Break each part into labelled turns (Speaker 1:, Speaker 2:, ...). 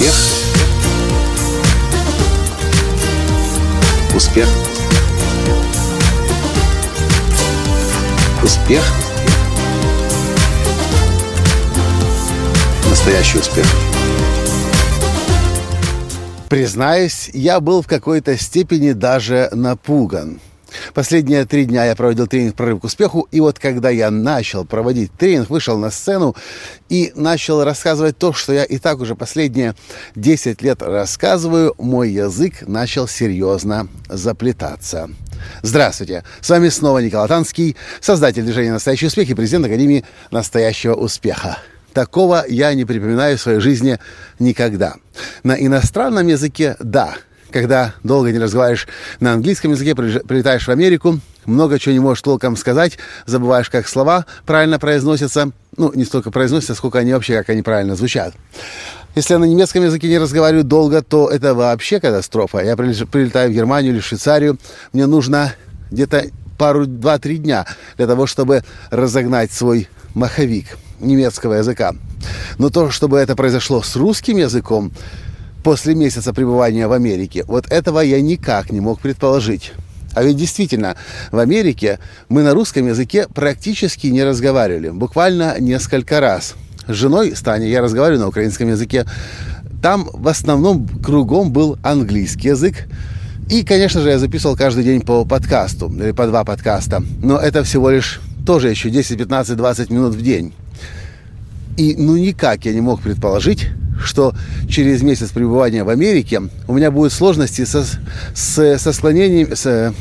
Speaker 1: Успех. Успех. Успех. Настоящий успех.
Speaker 2: Признаюсь, я был в какой-то степени даже напуган. Последние три дня я проводил тренинг «Прорыв к успеху», и вот когда я начал проводить тренинг, вышел на сцену и начал рассказывать то, что я и так уже последние 10 лет рассказываю, мой язык начал серьезно заплетаться. Здравствуйте! С вами снова Николай Танский, создатель движения «Настоящий успех» и президент Академии «Настоящего успеха». Такого я не припоминаю в своей жизни никогда. На иностранном языке – да – когда долго не разговариваешь на английском языке, прилетаешь в Америку, много чего не можешь толком сказать, забываешь, как слова правильно произносятся. Ну, не столько произносятся, сколько они вообще, как они правильно звучат. Если я на немецком языке не разговариваю долго, то это вообще катастрофа. Я прилетаю в Германию или в Швейцарию, мне нужно где-то пару, два-три дня для того, чтобы разогнать свой маховик немецкого языка. Но то, чтобы это произошло с русским языком, после месяца пребывания в Америке. Вот этого я никак не мог предположить. А ведь действительно, в Америке мы на русском языке практически не разговаривали. Буквально несколько раз. С женой Станей я разговариваю на украинском языке. Там в основном кругом был английский язык. И, конечно же, я записывал каждый день по подкасту, или по два подкаста. Но это всего лишь тоже еще 10, 15, 20 минут в день. И ну никак я не мог предположить, что через месяц пребывания в Америке у меня будут сложности со, с, со склонением, с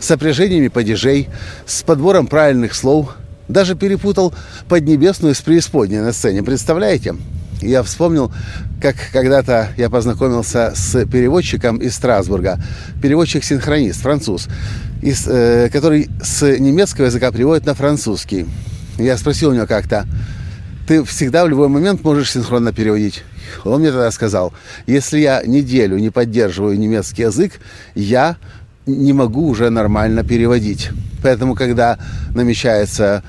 Speaker 2: сопряжениями падежей, с подбором правильных слов. Даже перепутал Поднебесную с преисподней на сцене. Представляете? Я вспомнил, как когда-то я познакомился с переводчиком из Страсбурга. Переводчик-синхронист, француз, из, э, который с немецкого языка переводит на французский. Я спросил у него как-то, ты всегда в любой момент можешь синхронно переводить. Он мне тогда сказал, если я неделю не поддерживаю немецкий язык, я не могу уже нормально переводить. Поэтому, когда намечается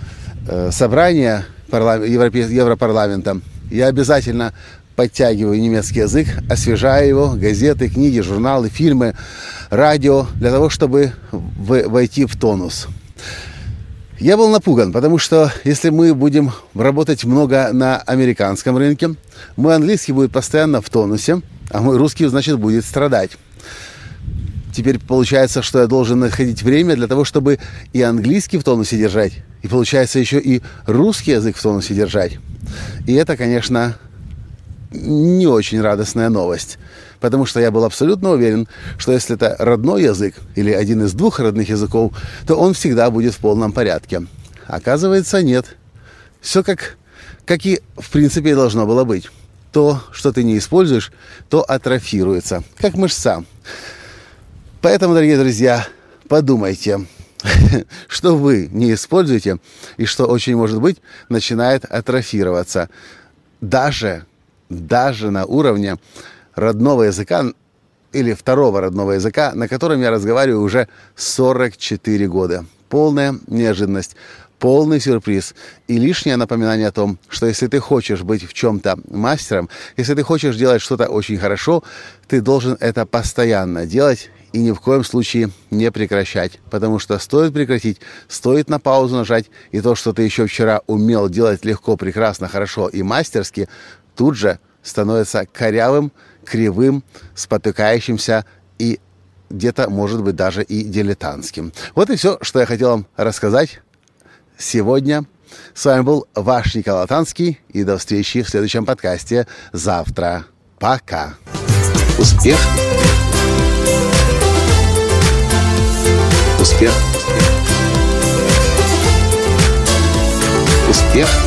Speaker 2: э, собрание Европе, Европарламента, я обязательно подтягиваю немецкий язык, освежаю его, газеты, книги, журналы, фильмы, радио, для того, чтобы войти в тонус. Я был напуган, потому что если мы будем работать много на американском рынке, мой английский будет постоянно в тонусе, а мой русский, значит, будет страдать. Теперь получается, что я должен находить время для того, чтобы и английский в тонусе держать, и получается еще и русский язык в тонусе держать. И это, конечно, не очень радостная новость потому что я был абсолютно уверен, что если это родной язык или один из двух родных языков, то он всегда будет в полном порядке. Оказывается, нет. Все как, как и в принципе должно было быть. То, что ты не используешь, то атрофируется, как мышца. Поэтому, дорогие друзья, подумайте, что вы не используете и что очень может быть начинает атрофироваться. Даже, даже на уровне родного языка или второго родного языка, на котором я разговариваю уже 44 года. Полная неожиданность, полный сюрприз и лишнее напоминание о том, что если ты хочешь быть в чем-то мастером, если ты хочешь делать что-то очень хорошо, ты должен это постоянно делать и ни в коем случае не прекращать. Потому что стоит прекратить, стоит на паузу нажать, и то, что ты еще вчера умел делать легко, прекрасно, хорошо и мастерски, тут же становится корявым, кривым, спотыкающимся и где-то, может быть, даже и дилетантским. Вот и все, что я хотел вам рассказать сегодня. С вами был ваш Николай Танский, и до встречи в следующем подкасте завтра. Пока.
Speaker 1: Успех. Успех. Успех.